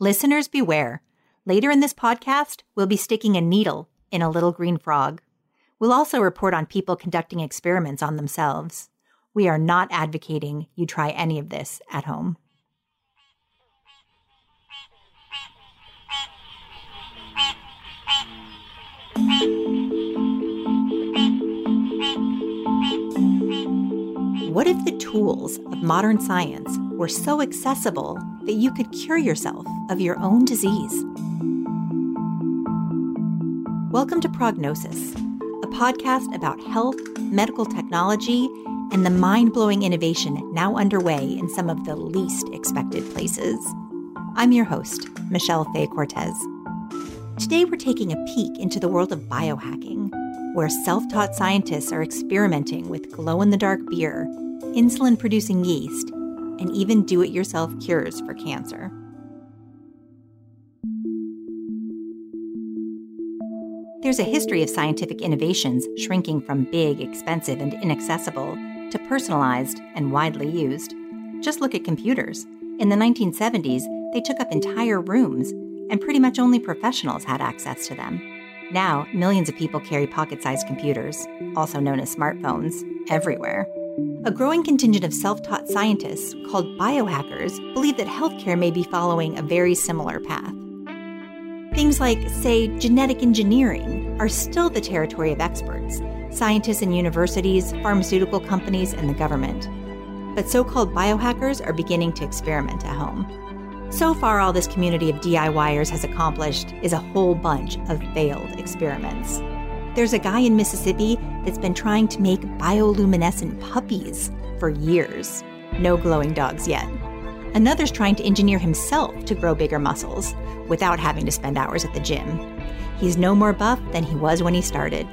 Listeners beware. Later in this podcast, we'll be sticking a needle in a little green frog. We'll also report on people conducting experiments on themselves. We are not advocating you try any of this at home. What if the tools of modern science were so accessible that you could cure yourself of your own disease? Welcome to Prognosis, a podcast about health, medical technology, and the mind blowing innovation now underway in some of the least expected places. I'm your host, Michelle Fay Cortez. Today, we're taking a peek into the world of biohacking, where self taught scientists are experimenting with glow in the dark beer, insulin producing yeast, and even do it yourself cures for cancer. There's a history of scientific innovations shrinking from big, expensive, and inaccessible to personalized and widely used. Just look at computers. In the 1970s, they took up entire rooms, and pretty much only professionals had access to them. Now, millions of people carry pocket sized computers, also known as smartphones, everywhere. A growing contingent of self taught scientists, called biohackers, believe that healthcare may be following a very similar path. Things like, say, genetic engineering are still the territory of experts, scientists in universities, pharmaceutical companies, and the government. But so called biohackers are beginning to experiment at home. So far, all this community of DIYers has accomplished is a whole bunch of failed experiments. There's a guy in Mississippi that's been trying to make bioluminescent puppies for years. No glowing dogs yet. Another's trying to engineer himself to grow bigger muscles without having to spend hours at the gym. He's no more buff than he was when he started.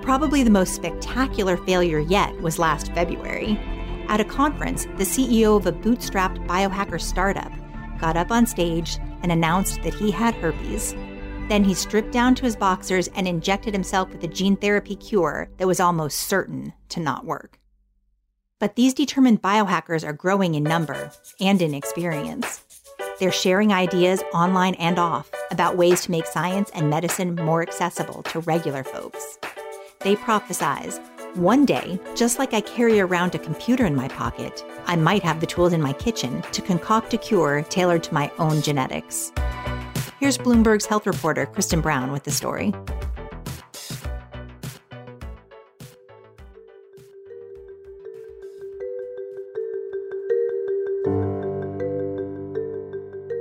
Probably the most spectacular failure yet was last February. At a conference, the CEO of a bootstrapped biohacker startup got up on stage and announced that he had herpes. Then he stripped down to his boxers and injected himself with a gene therapy cure that was almost certain to not work. But these determined biohackers are growing in number and in experience. They're sharing ideas online and off about ways to make science and medicine more accessible to regular folks. They prophesize one day, just like I carry around a computer in my pocket, I might have the tools in my kitchen to concoct a cure tailored to my own genetics. Here's Bloomberg's health reporter, Kristen Brown, with the story.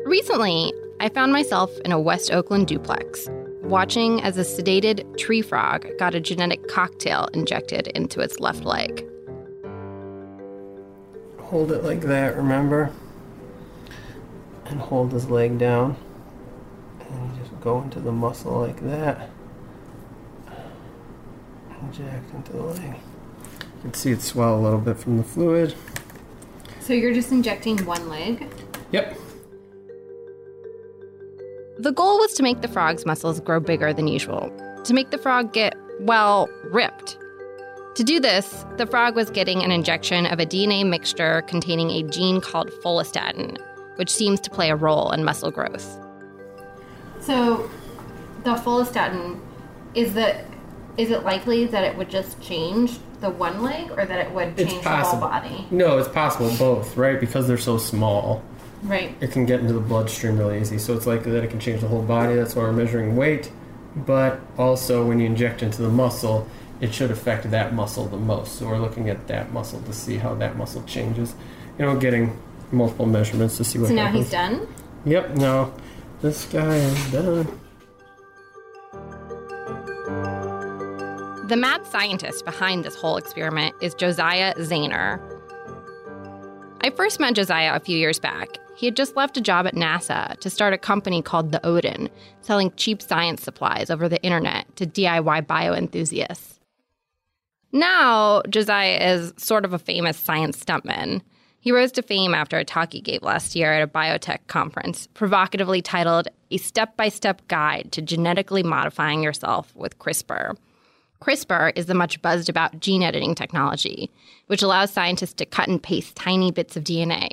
Recently, I found myself in a West Oakland duplex, watching as a sedated tree frog got a genetic cocktail injected into its left leg. Hold it like that, remember? And hold his leg down. And just go into the muscle like that. Inject into the leg. You can see it swell a little bit from the fluid. So you're just injecting one leg? Yep. The goal was to make the frog's muscles grow bigger than usual, to make the frog get, well, ripped. To do this, the frog was getting an injection of a DNA mixture containing a gene called follistatin, which seems to play a role in muscle growth. So, the follistatin is that is it likely that it would just change the one leg or that it would change the whole body? No, it's possible both, right? Because they're so small. Right. It can get into the bloodstream really easy, so it's likely that it can change the whole body. That's why we're measuring weight. But also, when you inject into the muscle, it should affect that muscle the most. So we're looking at that muscle to see how that muscle changes. You know, getting multiple measurements to see what. Happens. So now happens. he's done. Yep. Now, this guy is done. The mad scientist behind this whole experiment is Josiah Zayner. I first met Josiah a few years back. He had just left a job at NASA to start a company called The Odin, selling cheap science supplies over the internet to DIY bio enthusiasts. Now, Josiah is sort of a famous science stuntman. He rose to fame after a talk he gave last year at a biotech conference, provocatively titled A Step by Step Guide to Genetically Modifying Yourself with CRISPR. CRISPR is the much buzzed about gene editing technology, which allows scientists to cut and paste tiny bits of DNA.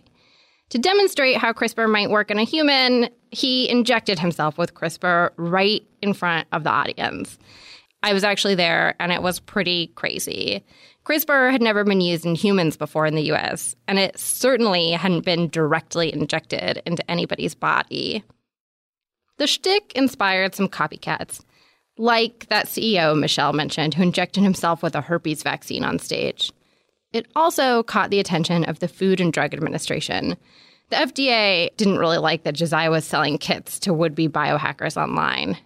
To demonstrate how CRISPR might work in a human, he injected himself with CRISPR right in front of the audience. I was actually there, and it was pretty crazy. CRISPR had never been used in humans before in the US, and it certainly hadn't been directly injected into anybody's body. The shtick inspired some copycats, like that CEO Michelle mentioned, who injected himself with a herpes vaccine on stage. It also caught the attention of the Food and Drug Administration. The FDA didn't really like that Josiah was selling kits to would be biohackers online.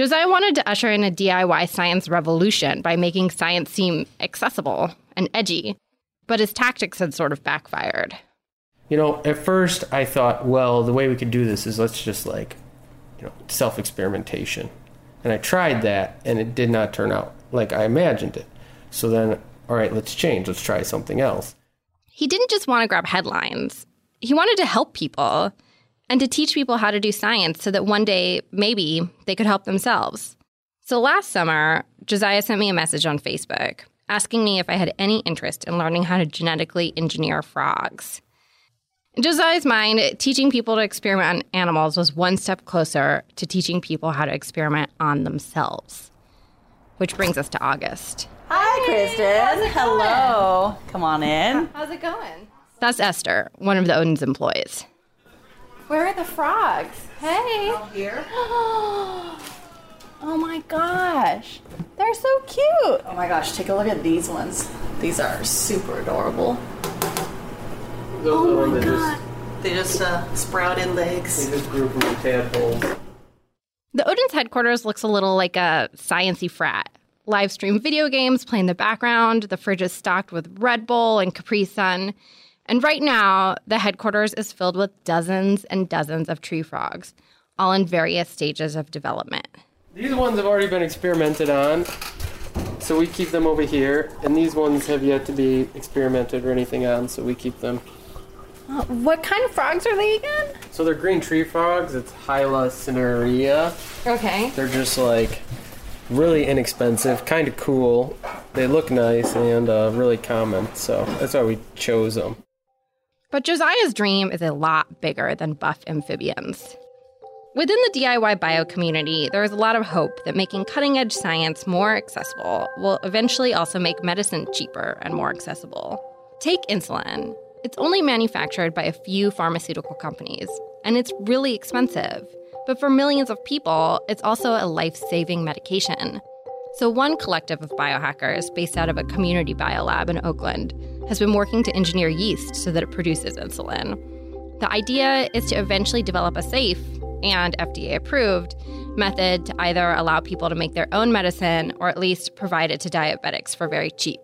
Josiah wanted to usher in a DIY science revolution by making science seem accessible and edgy, but his tactics had sort of backfired. You know, at first I thought, well, the way we could do this is let's just like, you know, self experimentation. And I tried that and it did not turn out like I imagined it. So then, all right, let's change. Let's try something else. He didn't just want to grab headlines, he wanted to help people and to teach people how to do science so that one day, maybe, they could help themselves. So last summer, Josiah sent me a message on Facebook asking me if I had any interest in learning how to genetically engineer frogs. In Josiah's mind, teaching people to experiment on animals was one step closer to teaching people how to experiment on themselves. Which brings us to August. Hi, Kristen. Hello. Come on in. How's it going? That's Esther, one of the Odin's employees. Where are the frogs? Hey. Here. Oh my gosh. They're so cute. Oh my gosh, take a look at these ones. These are super adorable. oh my god. They just uh, sprouted legs. They just grew from the tadpoles. The Odin's headquarters looks a little like a sciency frat. Live stream video games play in the background. The fridge is stocked with Red Bull and Capri Sun. And right now, the headquarters is filled with dozens and dozens of tree frogs, all in various stages of development. These ones have already been experimented on, so we keep them over here. And these ones have yet to be experimented or anything on, so we keep them. Uh, what kind of frogs are they again? So they're green tree frogs. It's Hyla cinerea. Okay. They're just like really inexpensive, kind of cool. They look nice and uh, really common, so that's why we chose them. But Josiah's dream is a lot bigger than buff amphibians. Within the DIY bio community, there is a lot of hope that making cutting edge science more accessible will eventually also make medicine cheaper and more accessible. Take insulin. It's only manufactured by a few pharmaceutical companies, and it's really expensive. But for millions of people, it's also a life saving medication. So, one collective of biohackers based out of a community biolab in Oakland has been working to engineer yeast so that it produces insulin. The idea is to eventually develop a safe and FDA approved method to either allow people to make their own medicine or at least provide it to diabetics for very cheap.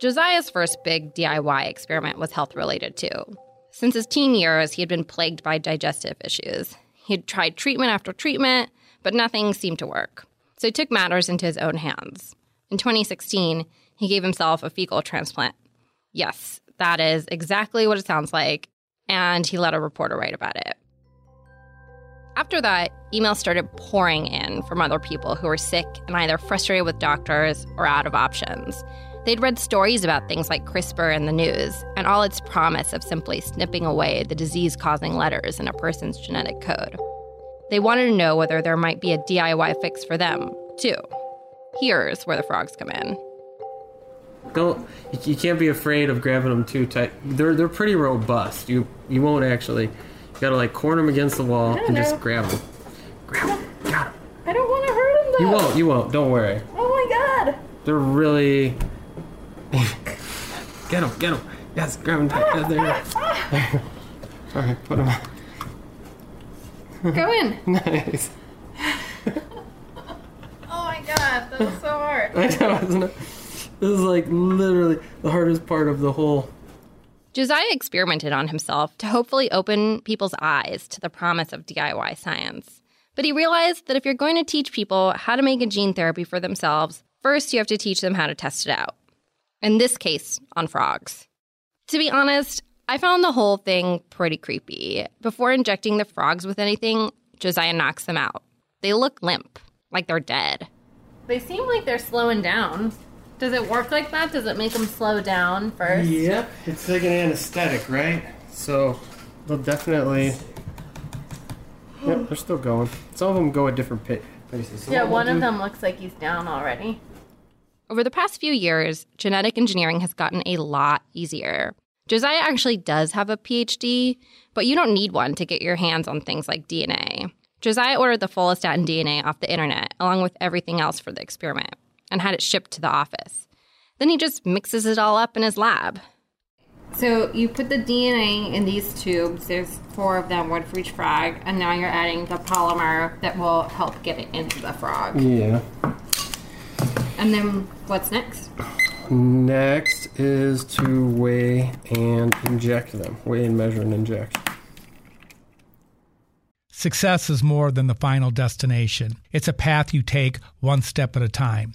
Josiah's first big DIY experiment was health related too. Since his teen years, he had been plagued by digestive issues. He had tried treatment after treatment, but nothing seemed to work. So he took matters into his own hands. In 2016, he gave himself a fecal transplant. Yes, that is exactly what it sounds like. And he let a reporter write about it. After that, emails started pouring in from other people who were sick and either frustrated with doctors or out of options. They'd read stories about things like CRISPR in the news and all its promise of simply snipping away the disease causing letters in a person's genetic code. They wanted to know whether there might be a DIY fix for them, too. Here's where the frogs come in. Don't you, you can't be afraid of grabbing them too tight. They're they're pretty robust. You you won't actually. You gotta like corner them against the wall and just grab them. Grab them. Got 'em. I don't want to hurt them though. You won't. You won't. Don't worry. Oh my god. They're really. get them. Get them. Yes, grab them tight. Yeah, there you go. Ah, ah, ah. All right, put them. On. Go in. nice. Oh my god, that was so hard. I know, isn't it? This is like literally the hardest part of the whole. Josiah experimented on himself to hopefully open people's eyes to the promise of DIY science. But he realized that if you're going to teach people how to make a gene therapy for themselves, first you have to teach them how to test it out. In this case, on frogs. To be honest, I found the whole thing pretty creepy. Before injecting the frogs with anything, Josiah knocks them out. They look limp, like they're dead. They seem like they're slowing down. Does it work like that? Does it make them slow down first? Yep, it's like an anesthetic, right? So they'll definitely. Yep, they're still going. Some of them go at different pa- paces. So Yeah, one of do- them looks like he's down already. Over the past few years, genetic engineering has gotten a lot easier. Josiah actually does have a PhD, but you don't need one to get your hands on things like DNA. Josiah ordered the follistatin DNA off the internet, along with everything else for the experiment, and had it shipped to the office. Then he just mixes it all up in his lab. So you put the DNA in these tubes. There's four of them, one for each frog, and now you're adding the polymer that will help get it into the frog. Yeah. And then what's next? Next is to weigh and inject them. Weigh and measure and inject. Success is more than the final destination. It's a path you take one step at a time.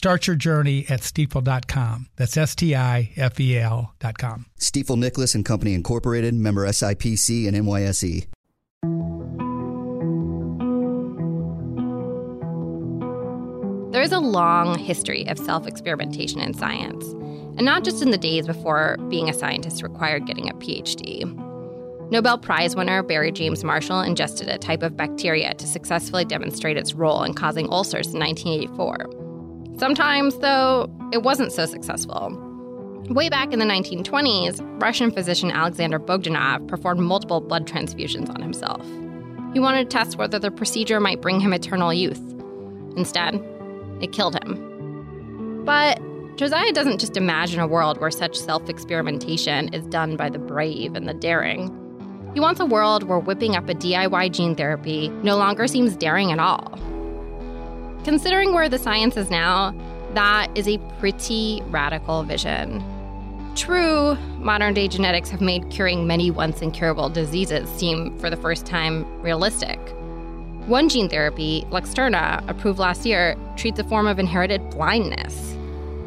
Start your journey at stifel.com. That's S T I F E L.com. Stifel Nicolaus and Company Incorporated, member SIPC and NYSE. There is a long history of self experimentation in science, and not just in the days before being a scientist required getting a PhD. Nobel Prize winner Barry James Marshall ingested a type of bacteria to successfully demonstrate its role in causing ulcers in 1984. Sometimes, though, it wasn't so successful. Way back in the 1920s, Russian physician Alexander Bogdanov performed multiple blood transfusions on himself. He wanted to test whether the procedure might bring him eternal youth. Instead, it killed him. But Josiah doesn't just imagine a world where such self experimentation is done by the brave and the daring. He wants a world where whipping up a DIY gene therapy no longer seems daring at all. Considering where the science is now, that is a pretty radical vision. True, modern day genetics have made curing many once incurable diseases seem, for the first time, realistic. One gene therapy, Luxturna, approved last year, treats a form of inherited blindness.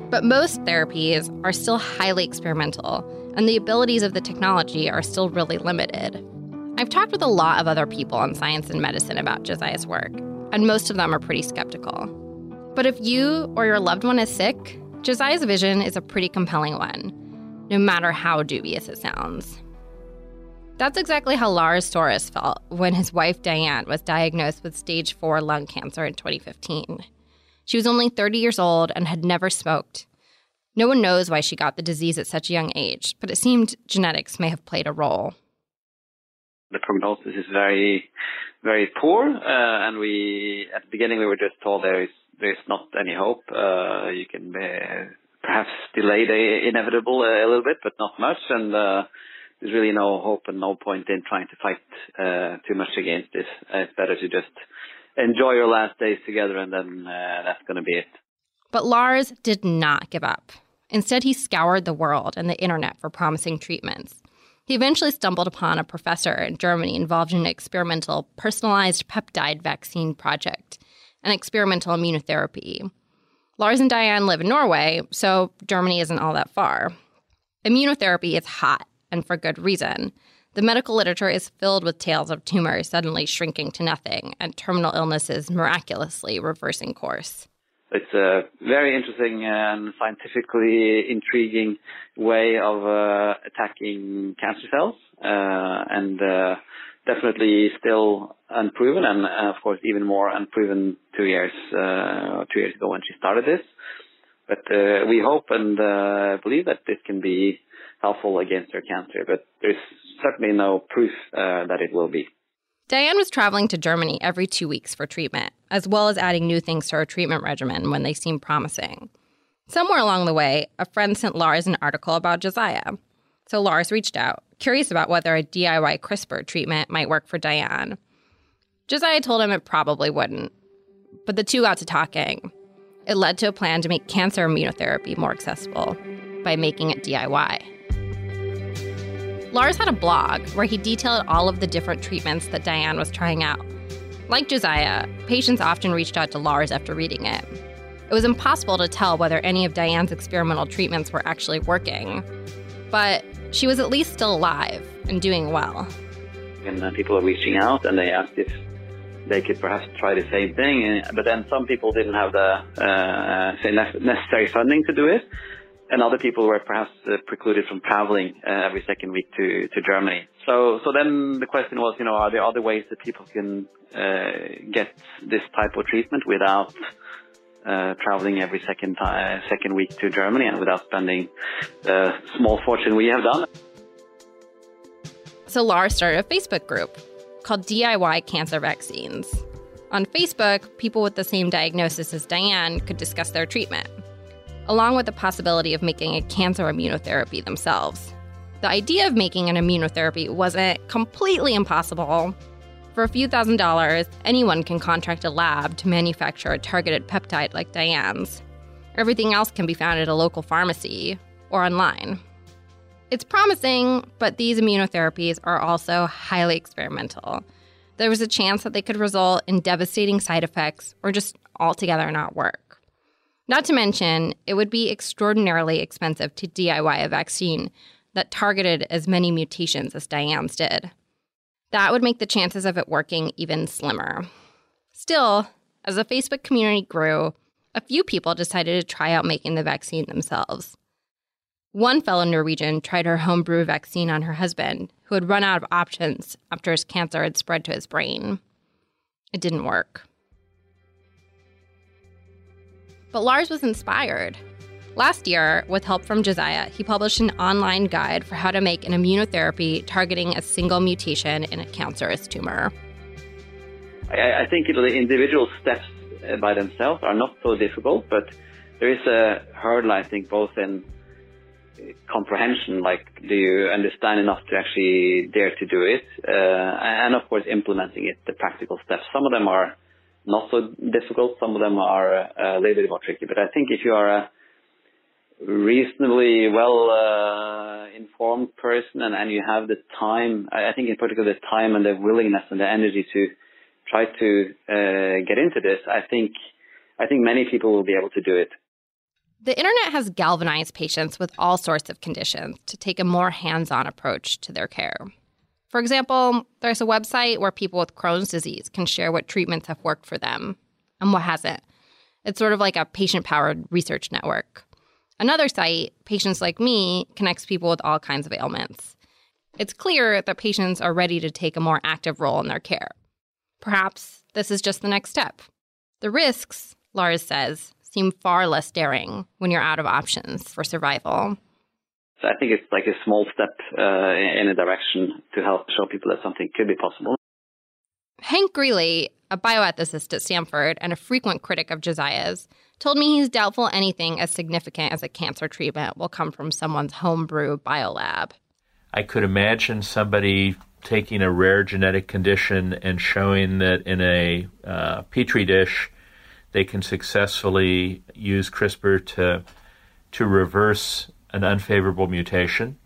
But most therapies are still highly experimental, and the abilities of the technology are still really limited. I've talked with a lot of other people in science and medicine about Josiah's work, and most of them are pretty skeptical. But if you or your loved one is sick, Josiah's vision is a pretty compelling one, no matter how dubious it sounds. That's exactly how Lars Soros felt when his wife Diane was diagnosed with stage 4 lung cancer in 2015. She was only 30 years old and had never smoked. No one knows why she got the disease at such a young age, but it seemed genetics may have played a role. The prognosis is very, very poor, uh, and we at the beginning we were just told there is there is not any hope. Uh, you can uh, perhaps delay the inevitable a little bit, but not much, and there's really no hope and no point in trying to fight too much against this. It's better to just enjoy your last days together, and then that's going to be it. But Lars did not give up. Instead, he scoured the world and the internet for promising treatments. He eventually stumbled upon a professor in Germany involved in an experimental personalized peptide vaccine project, an experimental immunotherapy. Lars and Diane live in Norway, so Germany isn't all that far. Immunotherapy is hot, and for good reason. The medical literature is filled with tales of tumors suddenly shrinking to nothing and terminal illnesses miraculously reversing course. It's a very interesting and scientifically intriguing way of uh, attacking cancer cells, uh, and uh, definitely still unproven, and uh, of course even more unproven two years uh, two years ago when she started this. But uh, we hope and believe that this can be helpful against her cancer. But there's certainly no proof that it will be. Diane was traveling to Germany every two weeks for treatment, as well as adding new things to her treatment regimen when they seemed promising. Somewhere along the way, a friend sent Lars an article about Josiah. So Lars reached out, curious about whether a DIY CRISPR treatment might work for Diane. Josiah told him it probably wouldn't, but the two got to talking. It led to a plan to make cancer immunotherapy more accessible by making it DIY. Lars had a blog where he detailed all of the different treatments that Diane was trying out. Like Josiah, patients often reached out to Lars after reading it. It was impossible to tell whether any of Diane's experimental treatments were actually working, but she was at least still alive and doing well. And uh, people are reaching out and they asked if they could perhaps try the same thing. But then some people didn't have the uh, say necessary funding to do it, and other people were perhaps uh, precluded from traveling uh, every second week to to Germany. So so then the question was, you know, are there other ways that people can uh, get this type of treatment without uh, traveling every second second week to Germany and without spending the small fortune we have done? So Lars started a Facebook group called DIY Cancer Vaccines. On Facebook, people with the same diagnosis as Diane could discuss their treatment, along with the possibility of making a cancer immunotherapy themselves. The idea of making an immunotherapy wasn't completely impossible. For a few thousand dollars, anyone can contract a lab to manufacture a targeted peptide like Diane's. Everything else can be found at a local pharmacy or online. It's promising, but these immunotherapies are also highly experimental. There was a chance that they could result in devastating side effects or just altogether not work. Not to mention, it would be extraordinarily expensive to DIY a vaccine that targeted as many mutations as Diane's did. That would make the chances of it working even slimmer. Still, as the Facebook community grew, a few people decided to try out making the vaccine themselves. One fellow Norwegian tried her homebrew vaccine on her husband, who had run out of options after his cancer had spread to his brain. It didn't work. But Lars was inspired. Last year, with help from Josiah, he published an online guide for how to make an immunotherapy targeting a single mutation in a cancerous tumor. I, I think you know, the individual steps uh, by themselves are not so difficult, but there is a hurdle, I think, both in comprehension, like do you understand enough to actually dare to do it, uh, and of course implementing it, the practical steps. Some of them are not so difficult, some of them are uh, a little bit more tricky. But I think if you are a reasonably well uh, informed person and, and you have the time, I think in particular the time and the willingness and the energy to try to uh, get into this, I think I think many people will be able to do it. The internet has galvanized patients with all sorts of conditions to take a more hands on approach to their care. For example, there's a website where people with Crohn's disease can share what treatments have worked for them and what hasn't. It's sort of like a patient powered research network. Another site, Patients Like Me, connects people with all kinds of ailments. It's clear that patients are ready to take a more active role in their care. Perhaps this is just the next step. The risks, Lars says, seem far less daring when you're out of options for survival. So I think it's like a small step uh, in a direction to help show people that something could be possible. Hank Greeley, a bioethicist at Stanford and a frequent critic of Josiah's, told me he's doubtful anything as significant as a cancer treatment will come from someone's homebrew biolab. I could imagine somebody taking a rare genetic condition and showing that in a uh, petri dish they can successfully use CRISPR to to reverse an unfavorable mutation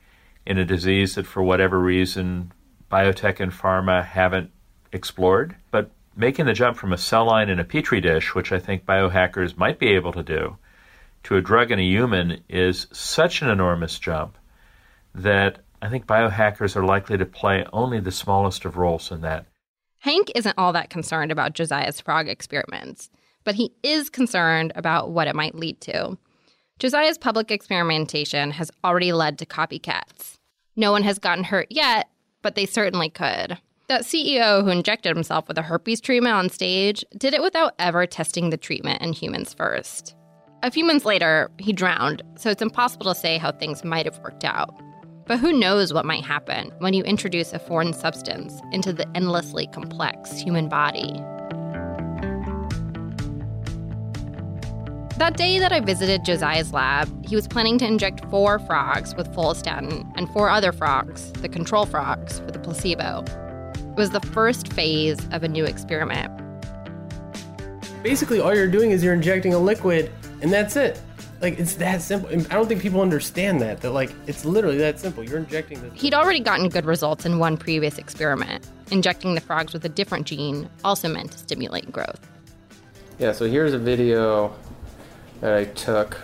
in a disease that, for whatever reason, biotech and pharma haven't explored. But making the jump from a cell line in a petri dish, which I think biohackers might be able to do, to a drug in a human is such an enormous jump that I think biohackers are likely to play only the smallest of roles in that. Hank isn't all that concerned about Josiah's frog experiments but he is concerned about what it might lead to. Josiah's public experimentation has already led to copycats. No one has gotten hurt yet, but they certainly could. That CEO who injected himself with a herpes treatment on stage did it without ever testing the treatment in humans first. A few months later, he drowned, so it's impossible to say how things might have worked out. But who knows what might happen when you introduce a foreign substance into the endlessly complex human body? That day that I visited Josiah's lab, he was planning to inject four frogs with follistatin and four other frogs, the control frogs, with a placebo. It was the first phase of a new experiment. Basically, all you're doing is you're injecting a liquid, and that's it. Like it's that simple. And I don't think people understand that. That like it's literally that simple. You're injecting this. He'd already gotten good results in one previous experiment. Injecting the frogs with a different gene also meant to stimulate growth. Yeah. So here's a video that I took.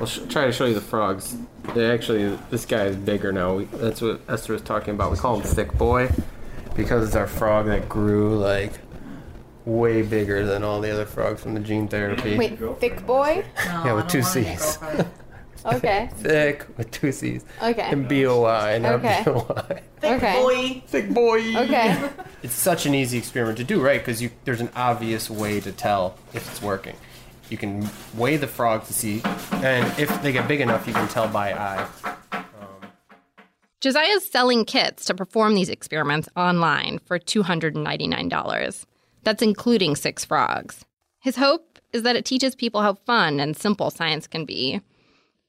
I'll sh- try to show you the frogs. They actually, this guy is bigger now. We, that's what Esther was talking about. We call him Thick Boy because it's our frog that grew like way bigger than all the other frogs from the gene therapy. Wait, thick boy? yeah, with two C's. Okay. Thick with two C's. Okay. And B O Y, not Okay. B O Y. okay. Boy. Thick boy. Okay. It's such an easy experiment to do, right? Because there's an obvious way to tell if it's working. You can weigh the frog to see, and if they get big enough, you can tell by eye. Josiah's selling kits to perform these experiments online for $299. That's including six frogs. His hope is that it teaches people how fun and simple science can be.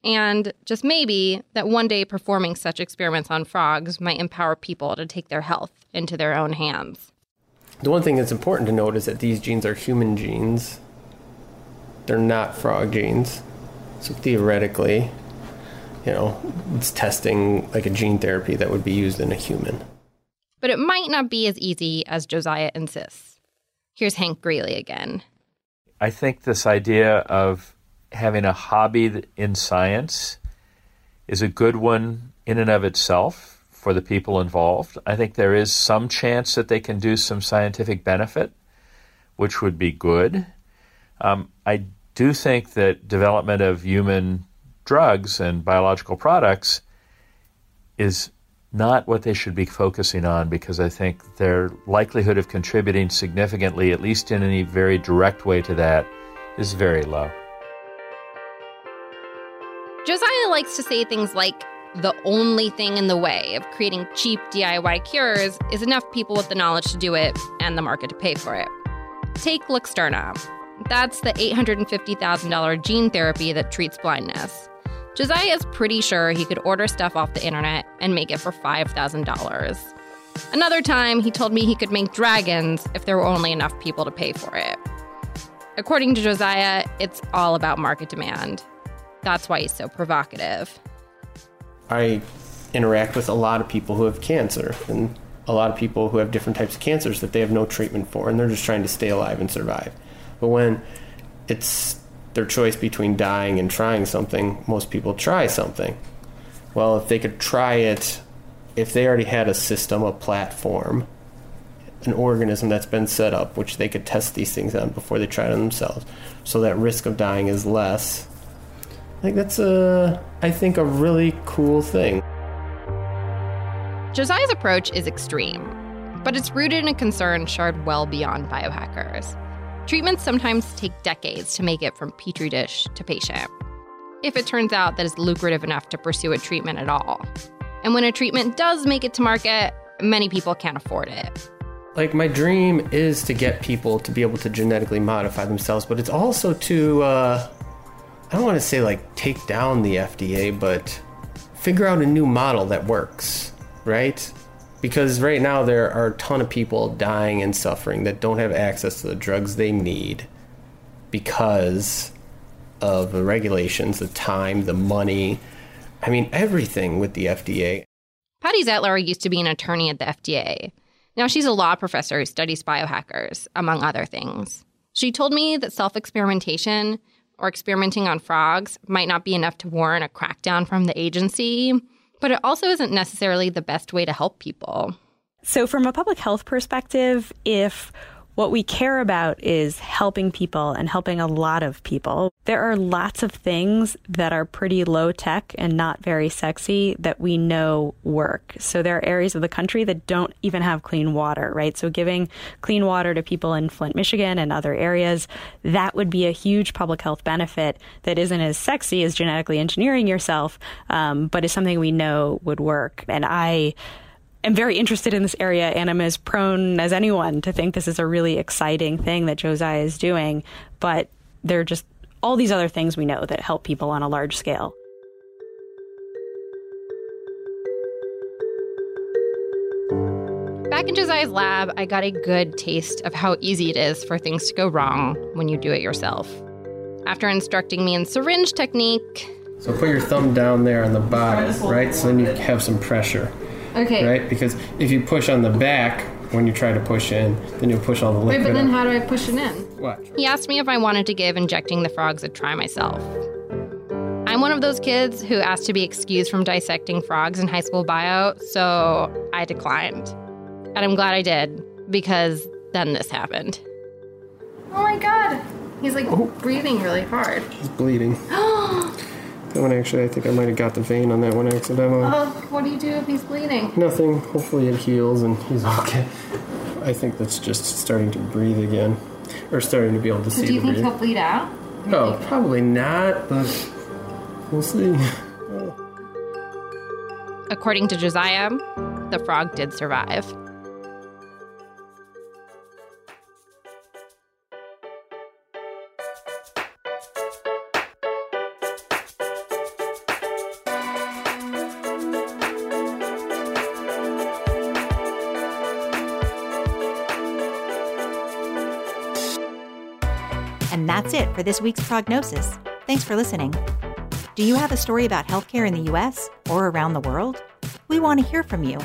And just maybe that one day performing such experiments on frogs might empower people to take their health into their own hands. The one thing that's important to note is that these genes are human genes. They're not frog genes. So theoretically, you know, it's testing like a gene therapy that would be used in a human. But it might not be as easy as Josiah insists. Here's Hank Greeley again. I think this idea of having a hobby in science is a good one in and of itself for the people involved. I think there is some chance that they can do some scientific benefit, which would be good. Um, I do think that development of human drugs and biological products is not what they should be focusing on because I think their likelihood of contributing significantly, at least in any very direct way to that, is very low. Josiah likes to say things like, the only thing in the way of creating cheap DIY cures is enough people with the knowledge to do it and the market to pay for it. Take Luxturna. That's the $850,000 gene therapy that treats blindness. Josiah is pretty sure he could order stuff off the internet and make it for $5,000. Another time, he told me he could make dragons if there were only enough people to pay for it. According to Josiah, it's all about market demand. That's why he's so provocative. I interact with a lot of people who have cancer and a lot of people who have different types of cancers that they have no treatment for and they're just trying to stay alive and survive. But when it's their choice between dying and trying something, most people try something. Well, if they could try it, if they already had a system, a platform, an organism that's been set up, which they could test these things on before they try it on themselves, so that risk of dying is less. I think that's a, I think, a really cool thing. Josiah's approach is extreme, but it's rooted in a concern shared well beyond biohackers. Treatments sometimes take decades to make it from petri dish to patient. If it turns out that it's lucrative enough to pursue a treatment at all. And when a treatment does make it to market, many people can't afford it. Like, my dream is to get people to be able to genetically modify themselves, but it's also to, uh, I don't want to say like take down the FDA, but figure out a new model that works, right? Because right now there are a ton of people dying and suffering that don't have access to the drugs they need because of the regulations, the time, the money. I mean, everything with the FDA. Patty Zettler used to be an attorney at the FDA. Now she's a law professor who studies biohackers, among other things. She told me that self experimentation or experimenting on frogs might not be enough to warrant a crackdown from the agency, but it also isn't necessarily the best way to help people. So, from a public health perspective, if what we care about is helping people and helping a lot of people. There are lots of things that are pretty low tech and not very sexy that we know work. So there are areas of the country that don't even have clean water, right? So giving clean water to people in Flint, Michigan and other areas, that would be a huge public health benefit that isn't as sexy as genetically engineering yourself, um, but is something we know would work. And I, am very interested in this area and I'm as prone as anyone to think this is a really exciting thing that Josiah is doing. But there are just all these other things we know that help people on a large scale. Back in Josiah's lab, I got a good taste of how easy it is for things to go wrong when you do it yourself. After instructing me in syringe technique, So put your thumb down there on the bottom, right? So then you have some pressure. Okay. Right? Because if you push on the back when you try to push in, then you'll push all the liquid. Wait, but then up. how do I push it in? Watch. he asked me if I wanted to give injecting the frogs a try myself. I'm one of those kids who asked to be excused from dissecting frogs in high school bio, so I declined. And I'm glad I did, because then this happened. Oh my god. He's like oh. breathing really hard. He's bleeding. That one actually, I think I might have got the vein on that one accidentally. Oh, what do you do if he's bleeding? Nothing. Hopefully it heals and he's okay. I think that's just starting to breathe again. Or starting to be able to So see do you the think breathing. he'll bleed out? Oh, probably not, but we'll see. According to Josiah, the frog did survive. That's it for this week's prognosis. Thanks for listening. Do you have a story about healthcare in the US or around the world? We want to hear from you.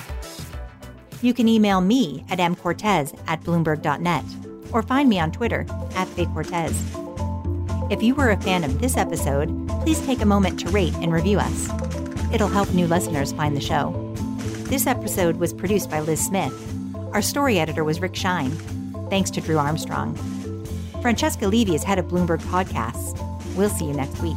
You can email me at mcortez at bloomberg.net or find me on Twitter at faithcortez. If you were a fan of this episode, please take a moment to rate and review us. It'll help new listeners find the show. This episode was produced by Liz Smith. Our story editor was Rick Shine. Thanks to Drew Armstrong. Francesca Levy is head of Bloomberg Podcasts. We'll see you next week.